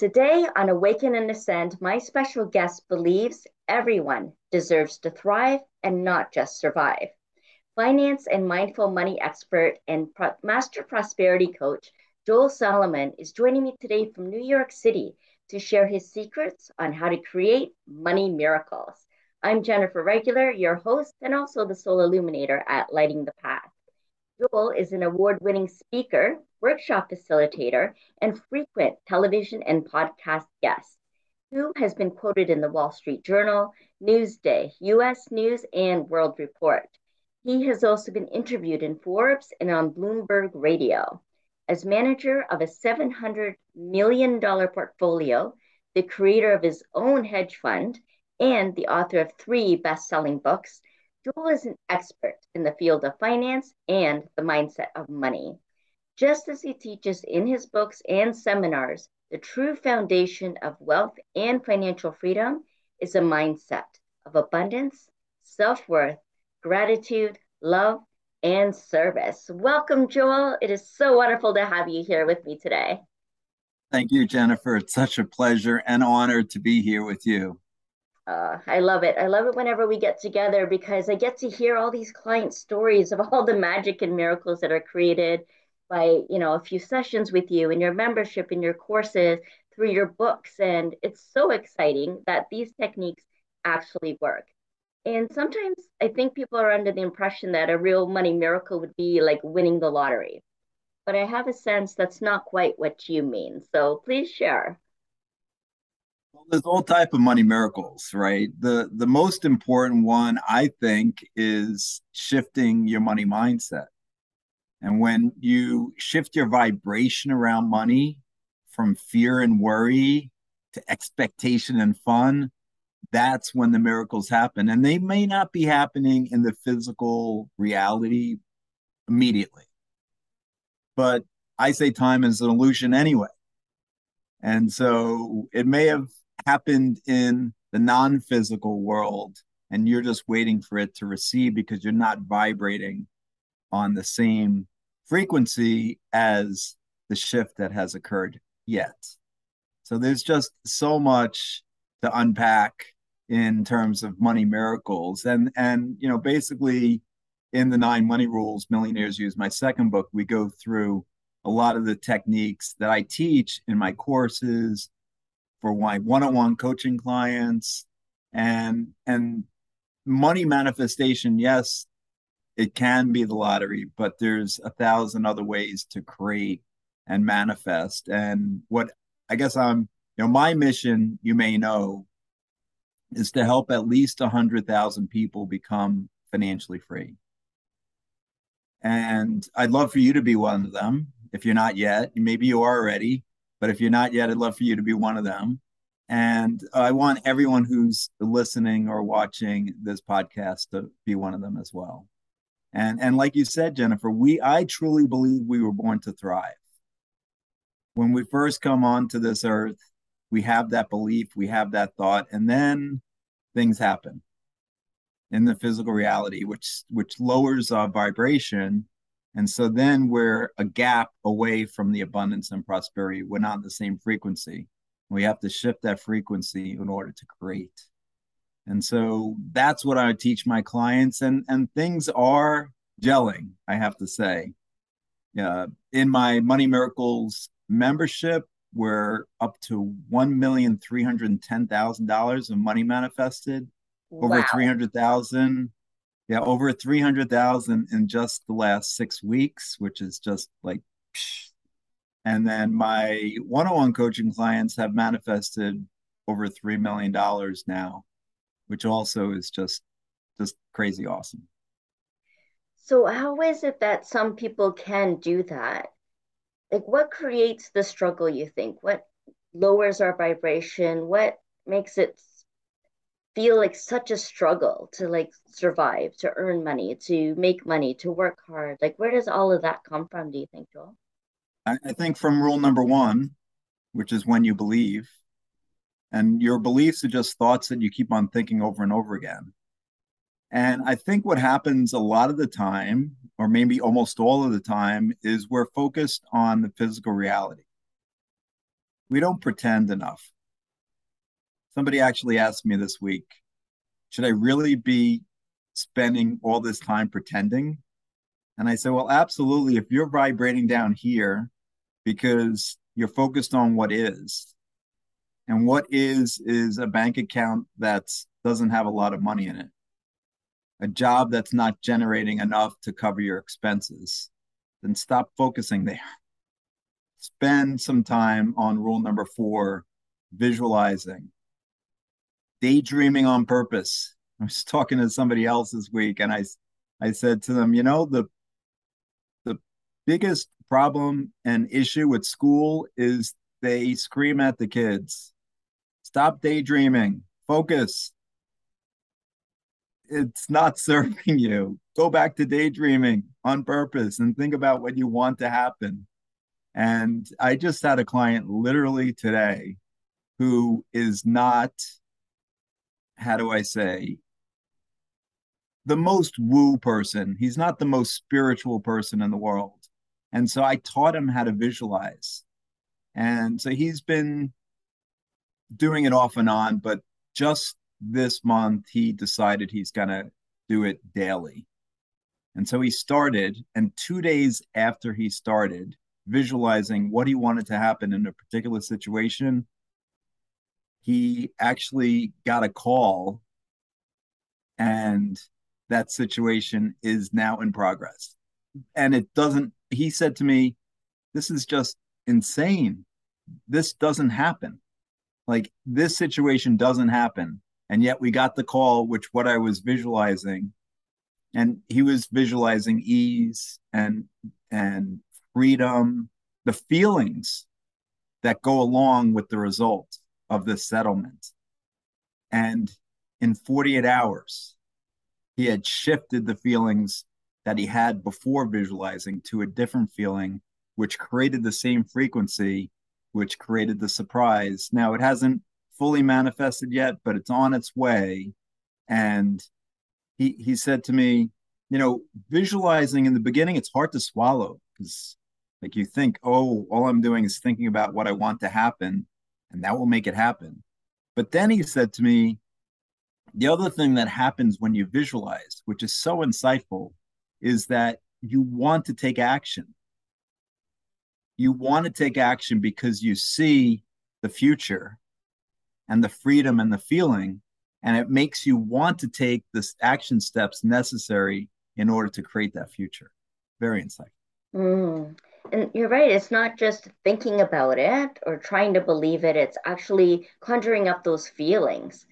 Today on Awaken and Ascend, my special guest believes everyone deserves to thrive and not just survive. Finance and mindful money expert and pro- master prosperity coach Joel Salomon is joining me today from New York City to share his secrets on how to create money miracles. I'm Jennifer Regular, your host, and also the Soul Illuminator at Lighting the Path. Joel is an award winning speaker, workshop facilitator, and frequent television and podcast guest who has been quoted in the Wall Street Journal, Newsday, US News, and World Report. He has also been interviewed in Forbes and on Bloomberg Radio. As manager of a $700 million portfolio, the creator of his own hedge fund, and the author of three best selling books, Joel is an expert in the field of finance and the mindset of money. Just as he teaches in his books and seminars, the true foundation of wealth and financial freedom is a mindset of abundance, self worth, gratitude, love, and service. Welcome, Joel. It is so wonderful to have you here with me today. Thank you, Jennifer. It's such a pleasure and honor to be here with you. Uh, I love it. I love it whenever we get together because I get to hear all these client stories of all the magic and miracles that are created by, you know, a few sessions with you and your membership and your courses through your books. And it's so exciting that these techniques actually work. And sometimes I think people are under the impression that a real money miracle would be like winning the lottery. But I have a sense that's not quite what you mean. So please share. Well, there's all type of money miracles, right? The the most important one I think is shifting your money mindset. And when you shift your vibration around money from fear and worry to expectation and fun, that's when the miracles happen. And they may not be happening in the physical reality immediately. But I say time is an illusion anyway. And so it may have happened in the non physical world, and you're just waiting for it to receive because you're not vibrating on the same frequency as the shift that has occurred yet. So there's just so much to unpack in terms of money miracles. And and you know, basically in the nine money rules, millionaires use my second book, we go through a lot of the techniques that I teach in my courses for one-on-one coaching clients and and money manifestation yes it can be the lottery but there's a thousand other ways to create and manifest. And what i guess i'm you know my mission you may know is to help at least 100,000 people become financially free. And i'd love for you to be one of them. If you're not yet maybe you are already but if you're not yet, I'd love for you to be one of them. And I want everyone who's listening or watching this podcast to be one of them as well. And and like you said, Jennifer, we I truly believe we were born to thrive. When we first come onto this earth, we have that belief, we have that thought, and then things happen in the physical reality, which which lowers our vibration and so then we're a gap away from the abundance and prosperity. We're not the same frequency. We have to shift that frequency in order to create. And so that's what I teach my clients. And, and things are gelling, I have to say. Uh, in my Money Miracles membership, we're up to $1,310,000 of money manifested, wow. over 300,000 yeah, over 300,000 in just the last six weeks, which is just like, psh. and then my one-on-one coaching clients have manifested over $3 million now, which also is just, just crazy awesome. So how is it that some people can do that? Like what creates the struggle, you think? What lowers our vibration? What makes it feel like such a struggle to like survive, to earn money, to make money, to work hard? Like, where does all of that come from, do you think, Joel? I, I think from rule number one, which is when you believe. And your beliefs are just thoughts that you keep on thinking over and over again. And I think what happens a lot of the time, or maybe almost all of the time, is we're focused on the physical reality. we don't pretend enough. Somebody actually asked me this week, should I really be spending all this time pretending? And I said, well, absolutely. If you're vibrating down here because you're focused on what is, and what is is a bank account that doesn't have a lot of money in it, a job that's not generating enough to cover your expenses, then stop focusing there. Spend some time on rule number four, visualizing, daydreaming on purpose. I was talking to somebody else this week, and I, I said to them, you know, the the biggest problem and issue with school is they scream at the kids. Stop daydreaming. Focus. It's not serving you. Go back to daydreaming on purpose and think about what you want to happen. And I just had a client literally today who is not how do I say, the most woo person. He's not the most spiritual person in the world. And so I taught him how to visualize. And so he's been doing it off and on, but just this month, he decided he's going to do it daily. And so he started, and two days after he started visualizing what he wanted to happen in a particular situation, he actually got a call and that situation is now in progress. And it doesn't he said to me this is just insane. This doesn't happen. Like this situation doesn't happen. And yet we got the call which what i was visualizing and he was visualizing ease and and freedom the feelings that go along with the result of the settlement. And in 48 hours, he had shifted the feelings that he had before visualizing to a different feeling, which created the same frequency, which created the surprise. Now, it hasn't fully manifested yet, but it's on its way. And he, he said to me, you know, visualizing in the beginning, it's hard to swallow because, like, you think, oh, all I'm doing is thinking about what I want to happen and that will make it happen. But then he said to me, the other thing that happens when you visualize, which is so insightful, is that you want to take action. You want to take action because you see the future and the freedom and the feeling, and it makes you want to take the action steps necessary in order to create that future. Very insightful. Mm. And you're right, it's not just thinking about it or trying to believe it, it's actually conjuring up those feelings.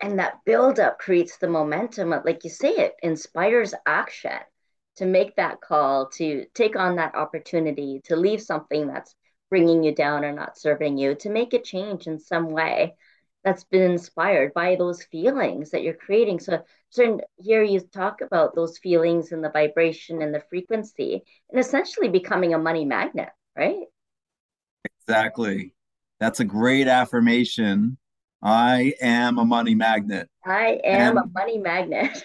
And that buildup creates the momentum. Uh, like you say, it inspires action to make that call, to take on that opportunity, to leave something that's bringing you down or not serving you, to make a change in some way that's been inspired by those feelings that you're creating. So, so here you talk about those feelings and the vibration and the frequency, and essentially becoming a money magnet, right? Exactly. That's a great affirmation. I am a money magnet. I am and a money magnet.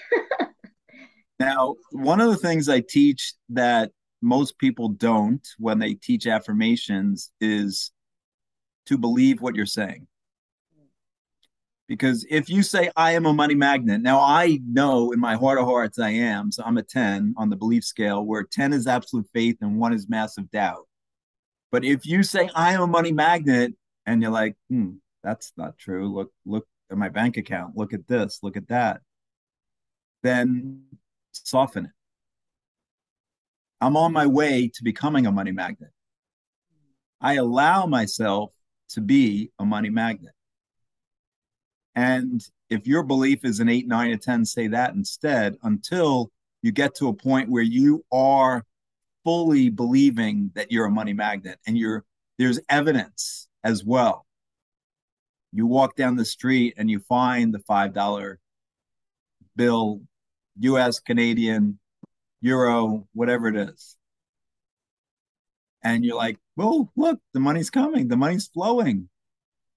now, one of the things I teach that most people don't when they teach affirmations is to believe what you're saying. Because if you say, I am a money magnet, now I know in my heart of hearts I am. So I'm a 10 on the belief scale, where 10 is absolute faith and one is massive doubt. But if you say, I am a money magnet, and you're like, hmm, that's not true. Look, look at my bank account. Look at this. Look at that. Then soften it. I'm on my way to becoming a money magnet. I allow myself to be a money magnet. And if your belief is an eight, nine, or 10, say that instead until you get to a point where you are fully believing that you're a money magnet and you're there's evidence as well. You walk down the street and you find the $5 bill, US, Canadian, Euro, whatever it is. And you're like, well, look, the money's coming, the money's flowing.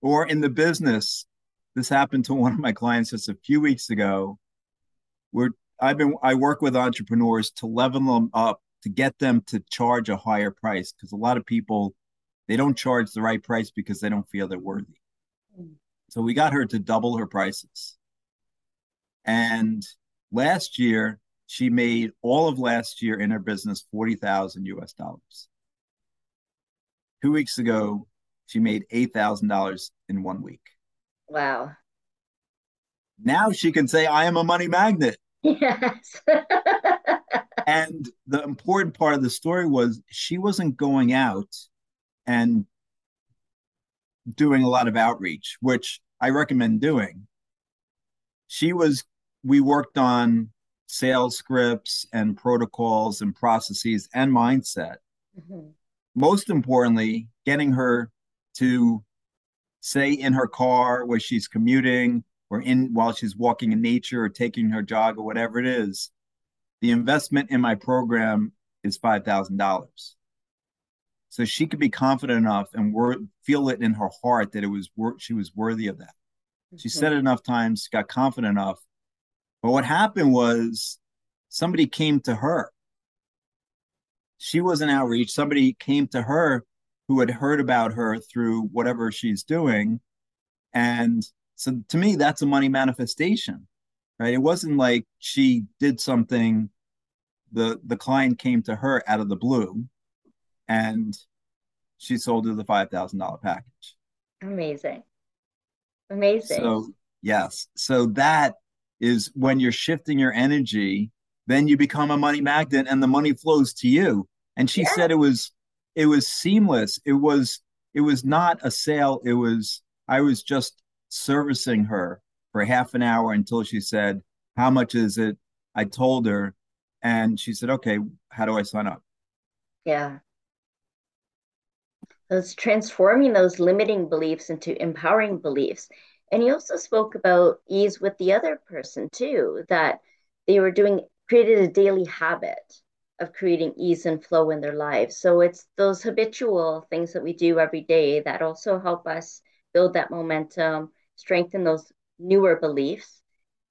Or in the business, this happened to one of my clients just a few weeks ago. Where I've been I work with entrepreneurs to level them up to get them to charge a higher price because a lot of people They don't charge the right price because they don't feel they're worthy. Mm. So we got her to double her prices. And last year, she made all of last year in her business 40,000 US dollars. Two weeks ago, she made $8,000 in one week. Wow. Now she can say, I am a money magnet. Yes. and the important part of the story was she wasn't going out and doing a lot of outreach, which I recommend doing. She was, we worked on sales scripts and protocols and processes and mindset. Mm-hmm. Most importantly, getting her to say in her car where she's commuting or in while she's walking in nature or taking her jog or whatever it is, the investment in my program is five thousand dollars. So she could be confident enough and wor- feel it in her heart that it was wor- she was worthy of that. She mm-hmm. said it enough times, got confident enough. But what happened was somebody came to her. She was an outreach. Somebody came to her who had heard about her through whatever she's doing. And so to me, that's a money manifestation, right? It wasn't like she did something, the the client came to her out of the blue and she sold her the five thousand dollar package. Amazing. Amazing. So yes. So that is when you're shifting your energy, then you become a money magnet and the money flows to you. And she yeah. said it was it was seamless. It was it was not a sale. It was I was just servicing her for half an hour until she said, How much is it? I told her, and she said, Okay, how do I sign up? Yeah. Those transforming those limiting beliefs into empowering beliefs. And you also spoke about ease with the other person too, that they were doing, created a daily habit of creating ease and flow in their lives. So it's those habitual things that we do every day that also help us build that momentum, strengthen those newer beliefs,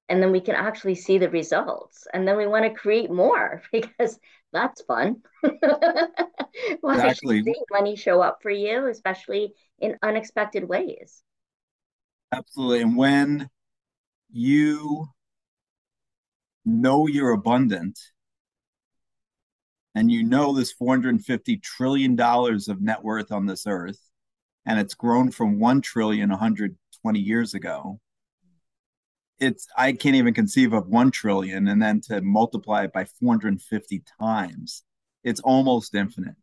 and then we can actually see the results. And then we want to create more because that's fun. exactly. money show up for you, especially in unexpected ways. Absolutely. And when you know you're abundant and you know this 450 trillion dollars of net worth on this earth and it's grown from 1 trillion 120 years ago. It's i can't even conceive of 1 trillion and then to multiply it by 450 times. It's almost infinite.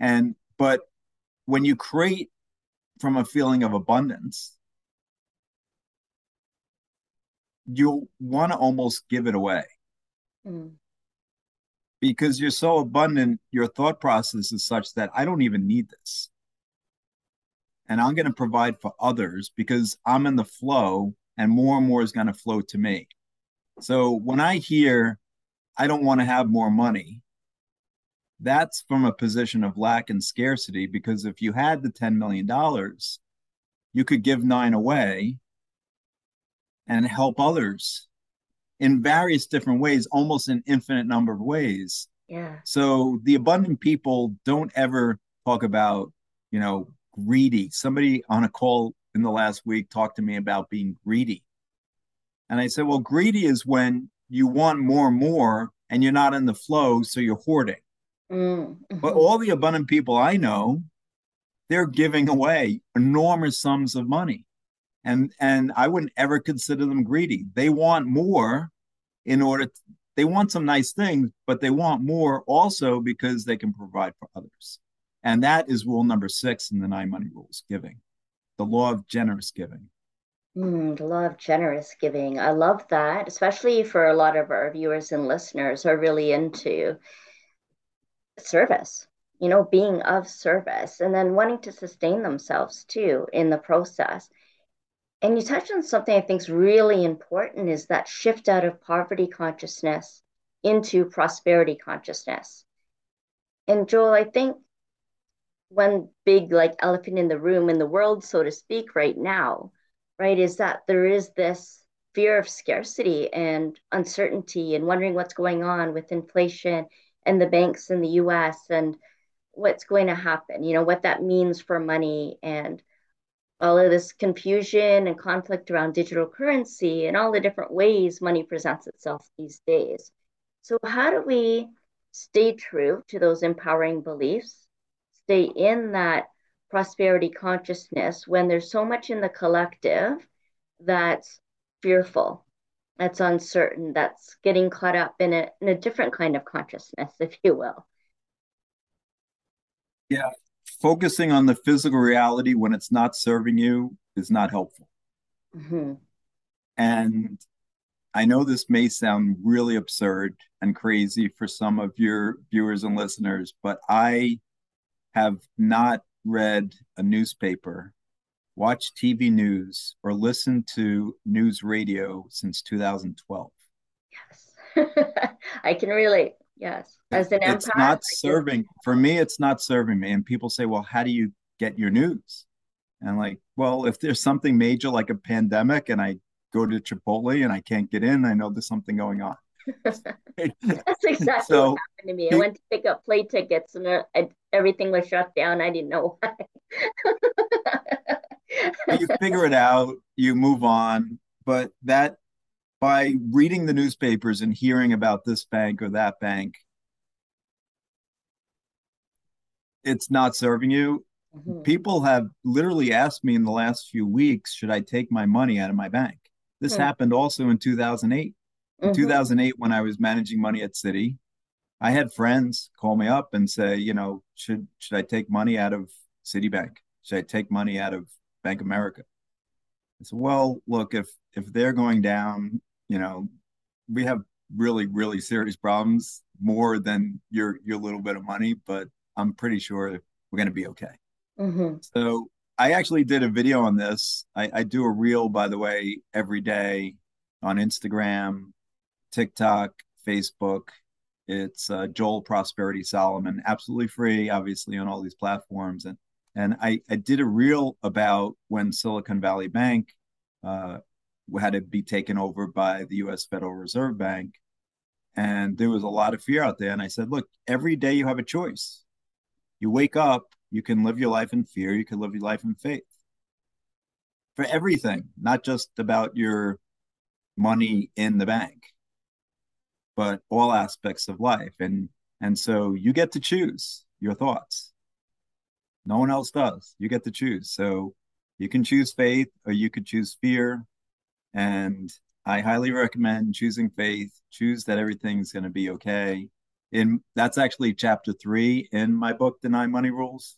And but when you create from a feeling of abundance you'll want to almost give it away. Mm. Because you're so abundant your thought process is such that i don't even need this. And i'm going to provide for others because i'm in the flow and more and more is going to flow to me. So when i hear i don't want to have more money that's from a position of lack and scarcity because if you had the $10 million you could give nine away and help others in various different ways, almost an infinite number of ways. Yeah. So the abundant people don't ever talk about, you know, greedy. Somebody on a call in the last week talked to me about being greedy. And I said, well, greedy is when you want more and more and you're not in the flow, so you're hoarding. Mm-hmm. But all the abundant people I know, they're giving away enormous sums of money and and I wouldn't ever consider them greedy. They want more in order to, they want some nice things, but they want more also because they can provide for others. And that is rule number six in the nine money rules giving, the law of generous giving. Mm, the law of generous giving. I love that, especially for a lot of our viewers and listeners who are really into service, you know, being of service and then wanting to sustain themselves too in the process. And you touched on something I think is really important is that shift out of poverty consciousness into prosperity consciousness. And Joel, I think one big like elephant in the room in the world, so to speak, right now, right, is that there is this fear of scarcity and uncertainty and wondering what's going on with inflation and the banks in the US and what's going to happen, you know, what that means for money and all of this confusion and conflict around digital currency and all the different ways money presents itself these days. So, how do we stay true to those empowering beliefs, stay in that prosperity consciousness when there's so much in the collective that's fearful, that's uncertain, that's getting caught up in a, in a different kind of consciousness, if you will? Yeah, focusing on the physical reality when it's not serving you is not helpful. Mm-hmm. And I know this may sound really absurd and crazy for some of your viewers and listeners, but I have not read a newspaper, watched TV news, or listened to news radio since 2012. Yes, I can relate. Yes. As an it's not serving for me, it's not serving me. And people say, well, how do you get your news? And like, well, if there's something major like a pandemic and I go to Chipotle and I can't get in, I know there's something going on. That's exactly so, what happened to me. I went to pick up play tickets and uh, I, everything was shut down. I didn't know why. you figure it out, you move on. But that by reading the newspapers and hearing about this bank or that bank, it's not serving you. Mm-hmm. People have literally asked me in the last few weeks, should I take my money out of my bank? This mm-hmm. happened also in 2008. In mm-hmm. 2008, when I was managing money at Citi, I had friends call me up and say, you know, should should I take money out of Citibank? Should I take money out of Bank America? I said, well, look, if if they're going down, you know, we have really, really serious problems more than your your little bit of money, but I'm pretty sure we're going to be okay. Mm-hmm. So I actually did a video on this. I, I do a reel, by the way, every day on Instagram, TikTok, Facebook. It's uh, Joel Prosperity Salomon, absolutely free, obviously on all these platforms. And and I, I did a reel about when Silicon Valley Bank uh, had to be taken over by the U.S. Federal Reserve Bank, and there was a lot of fear out there. And I said, look, every day you have a choice. You wake up, you can live your life in fear, you can live your life in faith. For everything, not just about your money in the bank, but all aspects of life. And and so you get to choose your thoughts. No one else does. You get to choose. So you can choose faith or you could choose fear. And I highly recommend choosing faith. Choose that everything's going to be okay. In that's actually chapter three in my book the nine money rules.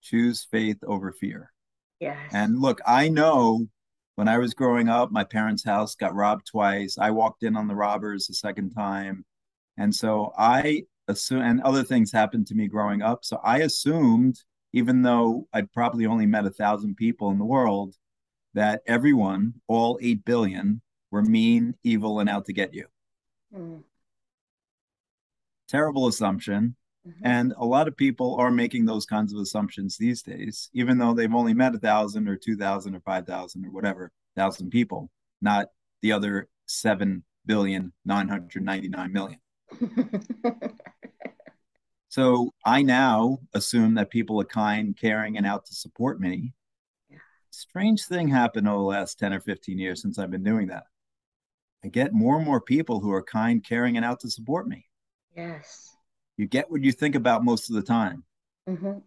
Choose faith over fear. Yes. And look i know when i was growing up my parents house got robbed twice. I walked in on the robbers the second time. And so i assume and other things happened to me growing up. So i assumed even though i'd probably only met a thousand people in the world that everyone all 8 billion were mean evil and out to get you mm terrible assumption. Mm-hmm. And a lot of people are making those kinds of assumptions these days, even though they've only met a thousand or two thousand or five thousand or whatever thousand people, not the other seven billion nine hundred ninety nine million. so I now assume that people are kind, caring, and out to support me. Strange thing happened over the last 10 or 15 years since I've been doing that. I get more and more people who are kind, caring, and out to support me. Yes. You get what you think about most of the time. Mm-hmm.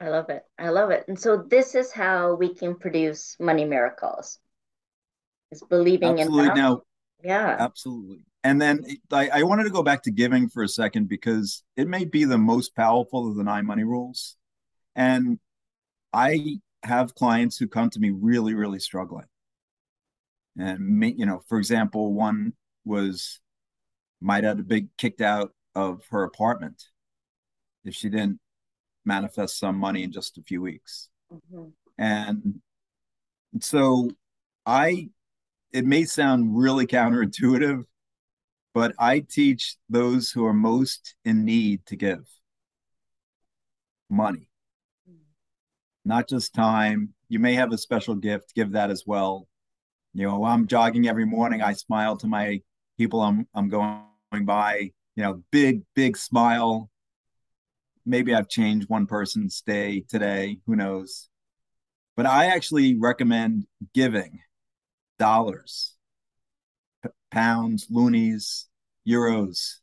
I love it. I love it. And so this is how we can produce money miracles. Is believing absolutely. in now. Yeah. Absolutely. And then I, I wanted to go back to giving for a second because it may be the most powerful of the nine money rules. And I have clients who come to me really, really struggling. And you know, for example, one was might have been kicked out of her apartment if she didn't manifest some money in just a few weeks. Mm-hmm. And so I, it may sound really counterintuitive, but I teach those who are most in need to give money. Not just time. You may have a special gift, give that as well. You know, I'm jogging every morning. I smile to my people I'm I'm going by you know, big, big smile. Maybe I've changed one person's day today. Who knows? But I actually recommend giving dollars, p- pounds, loonies, euros.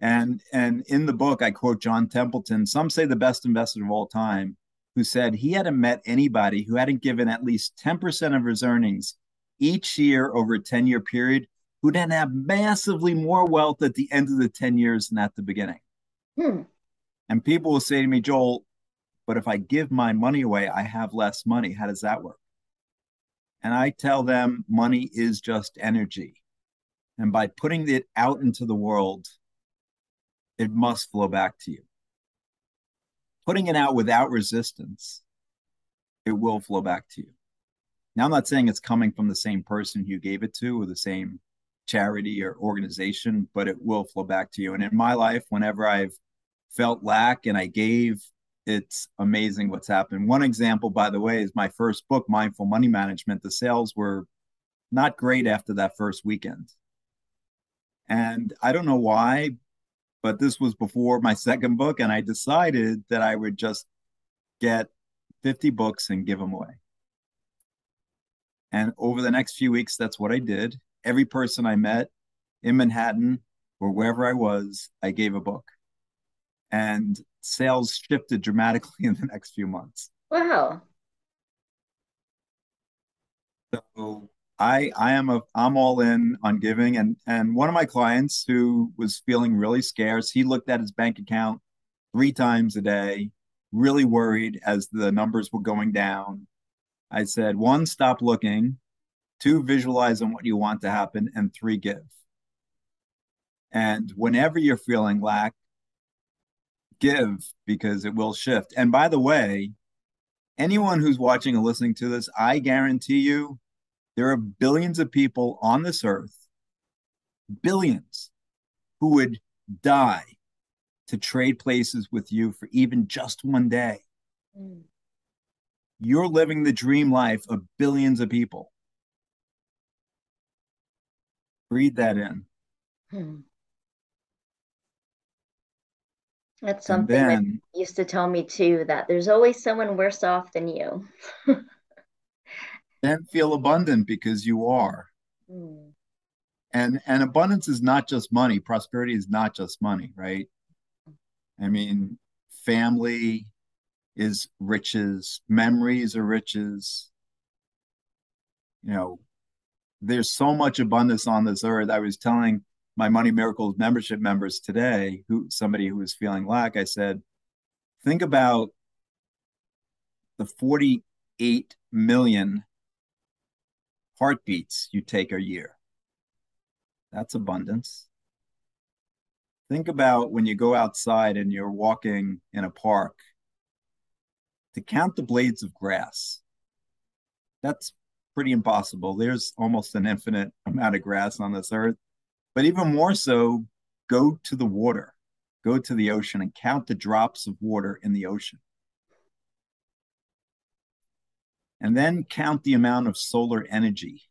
And and in the book, I quote John Templeton. Some say the best investor of all time, who said he hadn't met anybody who hadn't given at least 10% of his earnings each year over a 10 year period who didn't have massively more wealth at the end of the 10 years than at the beginning. Hmm. And people will say to me, Joel, but if I give my money away, I have less money. How does that work? And I tell them money is just energy. And by putting it out into the world, it must flow back to you. Putting it out without resistance, it will flow back to you. Now, I'm not saying it's coming from the same person you gave it to or the same charity or organization, but it will flow back to you. And in my life, whenever I've felt lack and I gave, it's amazing what's happened. One example, by the way, is my first book, Mindful Money Management. The sales were not great after that first weekend. And I don't know why, but this was before my second book. And I decided that I would just get 50 books and give them away. And over the next few weeks, that's what I did every person I met in Manhattan or wherever I was, I gave a book. And sales shifted dramatically in the next few months. Wow. So I I am a I'm all in on giving and and one of my clients who was feeling really scarce, he looked at his bank account three times a day, really worried as the numbers were going down. I said, one, stop looking two, visualize on what you want to happen, and three, give. And whenever you're feeling lack, give because it will shift. And by the way, anyone who's watching or listening to this, I guarantee you there are billions of people on this earth, billions, who would die to trade places with you for even just one day. Mm. You're living the dream life of billions of people. Breathe that in. Hmm. That's something then, that used to tell me too that there's always someone worse off than you. then feel abundant because you are. Hmm. And and abundance is not just money. Prosperity is not just money, right? I mean, family is riches, memories are riches. You know, there's so much abundance on this earth. I was telling my Money Miracles membership members today, who somebody who was feeling lack, I said, think about the 48 million heartbeats you take a year. That's abundance. Think about when you go outside and you're walking in a park to count the blades of grass. That's pretty impossible. There's almost an infinite amount of grass on this earth. But even more so, go to the water, go to the ocean and count the drops of water in the ocean. And then count the amount of solar energy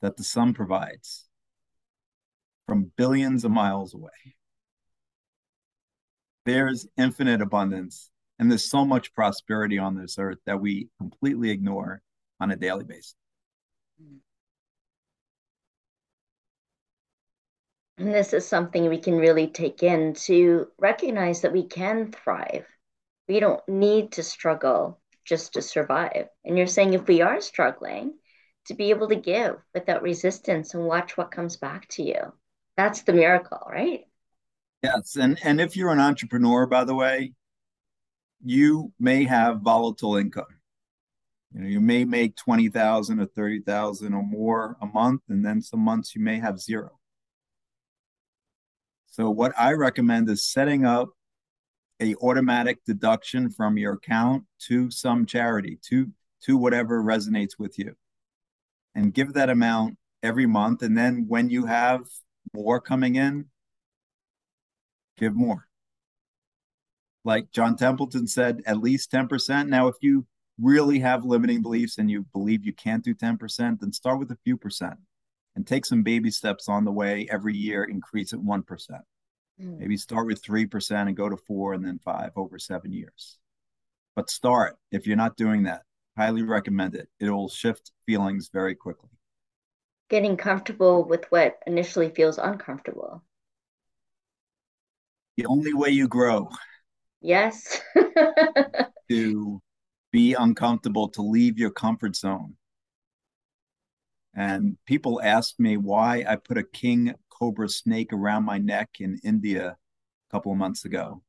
that the sun provides from billions of miles away. There's infinite abundance, and there's so much prosperity on this earth that we completely ignore on a daily basis. And this is something we can really take in to recognize that we can thrive. We don't need to struggle just to survive. And you're saying if we are struggling, to be able to give without resistance and watch what comes back to you. That's the miracle, right? Yes. And and if you're an entrepreneur, by the way, you may have volatile income. You know, you may make 20,000 or 30,000 or more a month, and then some months you may have zero. So what I recommend is setting up a automatic deduction from your account to some charity, to to whatever resonates with you. And give that amount every month. And then when you have more coming in, give more. Like John Templeton said, at least 10%. Now, if you really have limiting beliefs and you believe you can't do 10%, then start with a few percent and take some baby steps on the way every year, increase it 1%. Mm. Maybe start with 3% and go to four and then five over seven years. But start if you're not doing that. Highly recommend it. It will shift feelings very quickly. Getting comfortable with what initially feels uncomfortable. The only way you grow. Yes. to be uncomfortable, to leave your comfort zone. And people ask me why I put a king cobra snake around my neck in India a couple of months ago.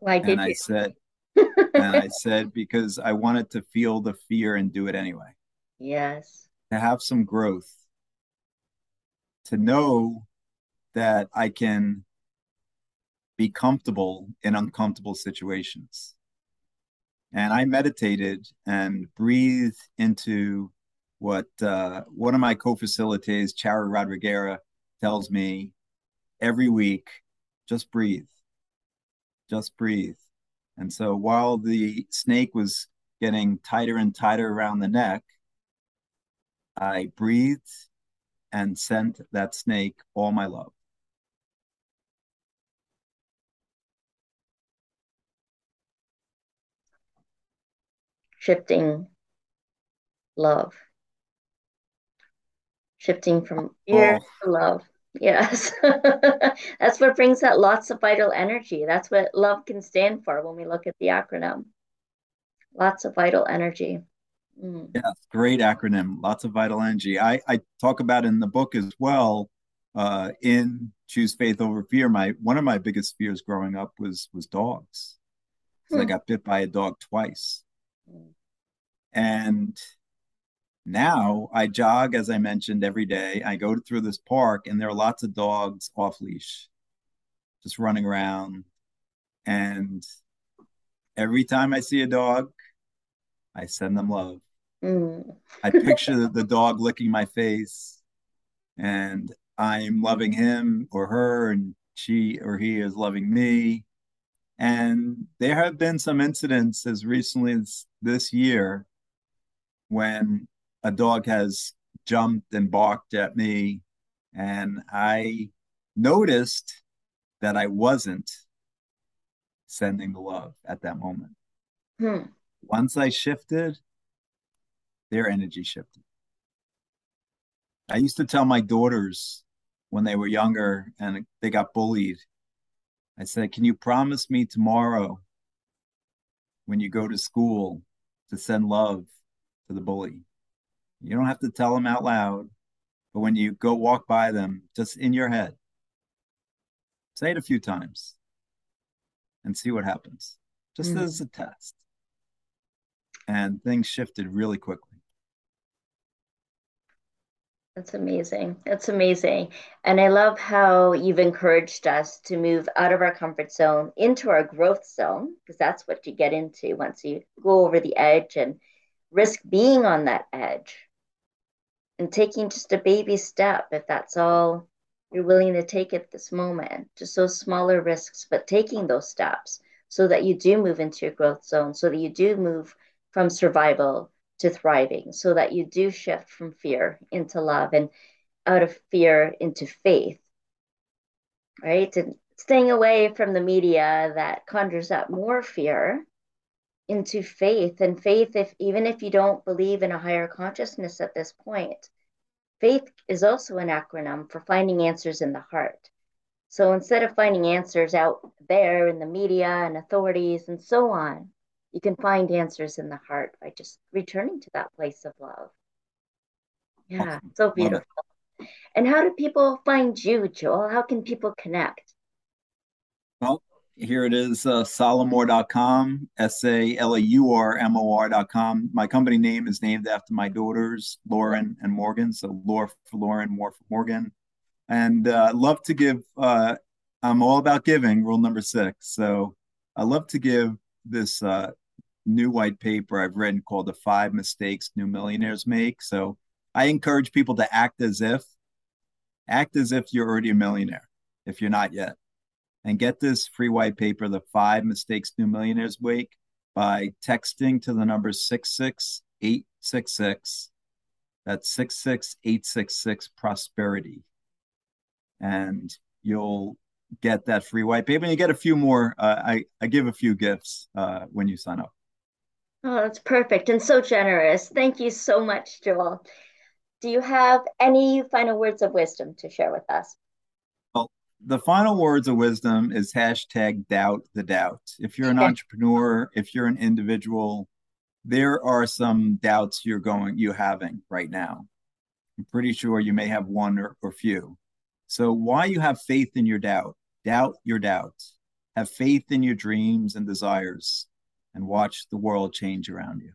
Why did and you? I said, and I said because I wanted to feel the fear and do it anyway. Yes. To have some growth. To know that I can be comfortable in uncomfortable situations. And I meditated and breathed into what uh, one of my co-facilitators, Chara Rodriguera, tells me every week, just breathe. Just breathe. And so while the snake was getting tighter and tighter around the neck, I breathed and sent that snake all my love. Shifting love shifting from fear oh. to love. Yes. That's what brings out lots of vital energy. That's what love can stand for when we look at the acronym. Lots of vital energy. Mm. Yeah, great acronym. Lots of vital energy. I, I talk about in the book as well. Uh, in choose faith over fear. My one of my biggest fears growing up was was dogs. Hmm. I got bit by a dog twice, hmm. and now I jog, as I mentioned, every day. I go through this park, and there are lots of dogs off leash, just running around. And every time I see a dog, I send them love. Mm. I picture the dog licking my face, and I'm loving him or her, and she or he is loving me. And there have been some incidents as recently as this year when a dog has jumped and barked at me, and I noticed that I wasn't sending the love at that moment. Hmm. Once I shifted, their energy shifted. I used to tell my daughters when they were younger and they got bullied, I said, Can you promise me tomorrow when you go to school to send love to the bully? You don't have to tell them out loud, but when you go walk by them, just in your head, say it a few times and see what happens, just mm. as a test. And things shifted really quickly. That's amazing. That's amazing. And I love how you've encouraged us to move out of our comfort zone into our growth zone, because that's what you get into once you go over the edge and risk being on that edge and taking just a baby step if that's all you're willing to take at this moment. Just those smaller risks but taking those steps so that you do move into your growth zone so that you do move from survival to thriving so that you do shift from fear into love and out of fear into faith right? And staying away from the media that conjures up more fear into faith. And faith if even if you don't believe in a higher consciousness at this point faith is also an acronym for finding answers in the heart. So instead of finding answers out there in the media and authorities and so on you can find answers in the heart by just returning to that place of love. Yeah so beautiful. And how do people find you joel? How can people connect? Well here it is, uh, salaurmor.com, S A L A U R M O R.com. My company name is named after my daughters, Lauren and Morgan. So, Laura for Lauren, Moore for Morgan. And uh, love to give, uh, I'm all about giving, rule number six. So, I love to give this uh, new white paper I've written called The Five Mistakes New Millionaires Make. So, I encourage people to act as if, act as if you're already a millionaire, if you're not yet and get this free white paper, The Five Mistakes New Millionaires Make, by texting to the number 66866 That's 66866 Prosperity. And you'll get that free white paper and you get a few more. Uh, I, I give a few gifts uh, when you sign up. Oh, that's perfect and so generous. Thank you so much, Joel. Do you have any final words of wisdom to share with us? The final words of wisdom is hashtag doubt the doubt. If you're an entrepreneur, if you're an individual, there are some doubts you're going you having right now. I'm pretty sure you may have one or, or few. So why you have faith in your doubt? Doubt your doubts. Have faith in your dreams and desires and watch the world change around you.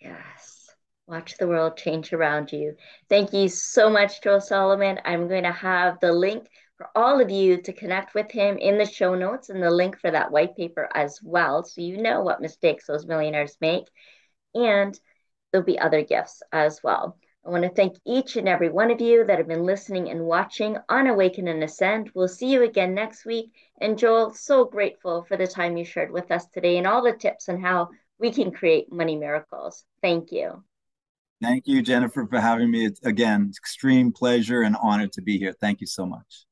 Yes. Watch the world change around you. Thank you so much, Joel Salomon. I'm going to have the link for all of you to connect with him in the show notes and the link for that white paper as well. So you know what mistakes those millionaires make. And there'll be other gifts as well. I want to thank each and every one of you that have been listening and watching on Awaken and Ascend. We'll see you again next week. And Joel, so grateful for the time you shared with us today and all the tips on how we can create money miracles. Thank you. Thank you, Jennifer, for having me. It's, again, extreme pleasure and honor to be here. Thank you so much.